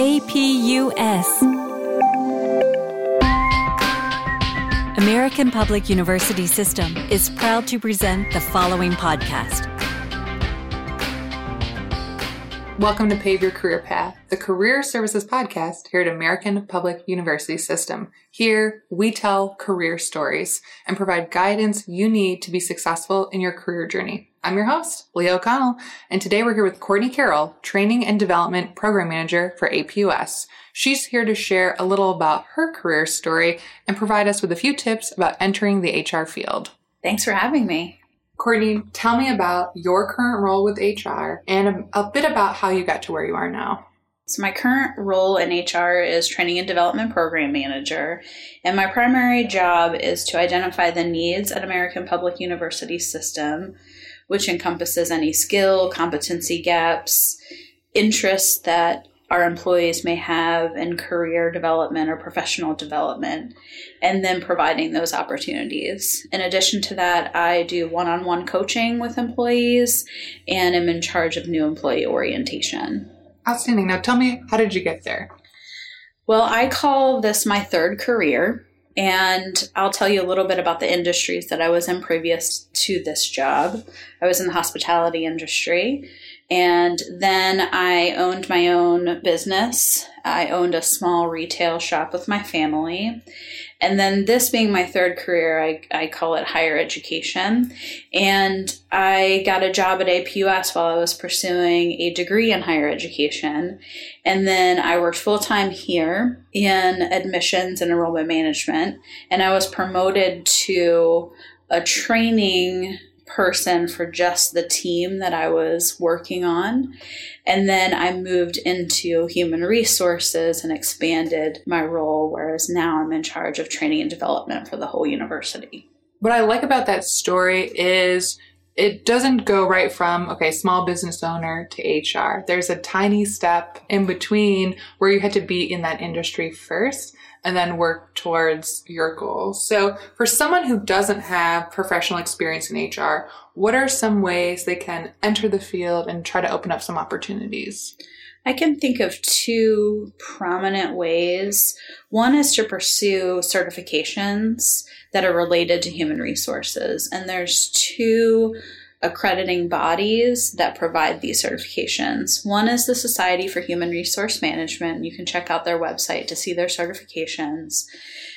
APUS. American Public University System is proud to present the following podcast. Welcome to Pave Your Career Path, the career services podcast here at American Public University System. Here, we tell career stories and provide guidance you need to be successful in your career journey. I'm your host, Leah O'Connell, and today we're here with Courtney Carroll, Training and Development Program Manager for APUS. She's here to share a little about her career story and provide us with a few tips about entering the HR field. Thanks for having me. Courtney, tell me about your current role with HR and a, a, bit about how you got to where you are now. So, my current role in HR is Training and Development Program Manager, and my primary job is to identify the needs at American Public University System, which encompasses any skill, competency gaps, interests that our employees may have in career development or professional development, and then providing those opportunities. In addition to that, I do one on one coaching with employees and am in charge of new employee orientation. Outstanding. Now, tell me, how did you get there? Well, I call this my third career. And I'll tell you a little bit about the industries that I was in previous to this job. I was in the hospitality industry. And then I owned my own business. I owned a small retail shop with my family. And then this being my third career, I, I call it higher education. And I got a job at APUS while I was pursuing a degree in higher education. And then I worked full time here in admissions and enrollment management. And I was promoted to a training person for just the team that I was working on. And then I moved into human resources and expanded my role, whereas now I'm in charge of training and development for the whole university. What I like about that story is it doesn't go right from, okay, small business owner to HR. There's a tiny step in between where you had to be in that industry first and then work towards your goals. So for someone who doesn't have professional experience in HR, what are some ways they can enter the field and try to open up some opportunities? I can think of two prominent ways. One is to pursue certifications that are related to human resources. And there's two accrediting bodies that provide these certifications. One is the Society for Human Resource Management. You can check out their website to see their certifications.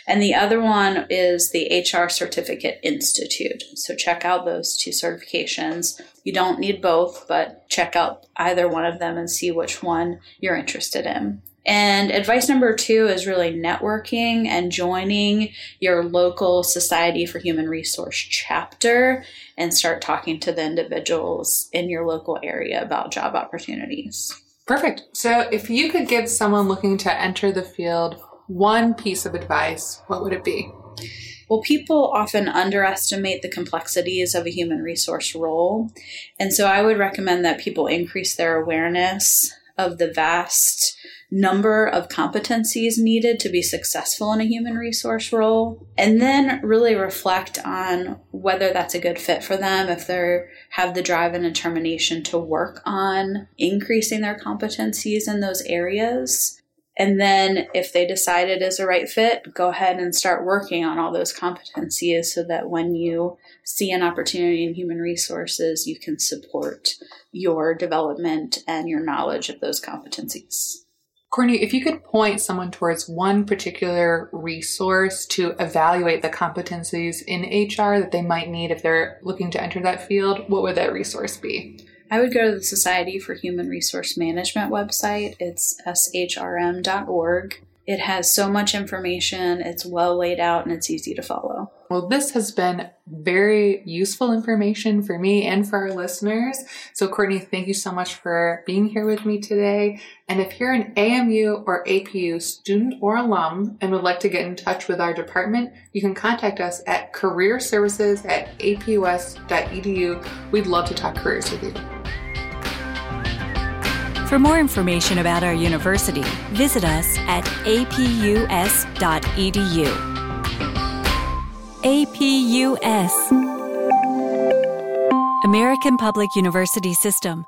And the other one is the HR Certificate Institute. So check out those two certifications. You don't need both, but check out either one of them and see which one you're interested in. And advice number two is really networking and joining your local Society for Human Resource chapter and start talking to the individuals in your local area about job opportunities. Perfect. So, if you could give someone looking to enter the field one piece of advice, what would it be? Well, people often underestimate the complexities of a human resource role. And so I would recommend that people increase their awareness of the vast number of competencies needed to be successful in a human resource role and then really reflect on whether that's a good fit for them if they have the drive and determination to work on increasing their competencies in those areas. And then if they decide it is a right fit go ahead and start working on all those competencies so that when you see an opportunity in human resources you can support your development and your knowledge of those competencies Courtney, if you could point someone towards one particular resource to evaluate the competencies in HR that they might need if they're looking to enter that field, what would that resource be? I would go to the Society for Human Resource Management website. It's shrm.org. It has so much information, it's well laid out, and it's easy to follow. Well, this has been very useful information for me and for our listeners. So, Courtney, thank you so much for being here with me today. And if you're an AMU or APU student or alum and would like to get in touch with our department, you can contact us at careerservices at apus.edu. We'd love to talk careers with you. For more information about our university, visit us at apus.edu. APUS American Public University System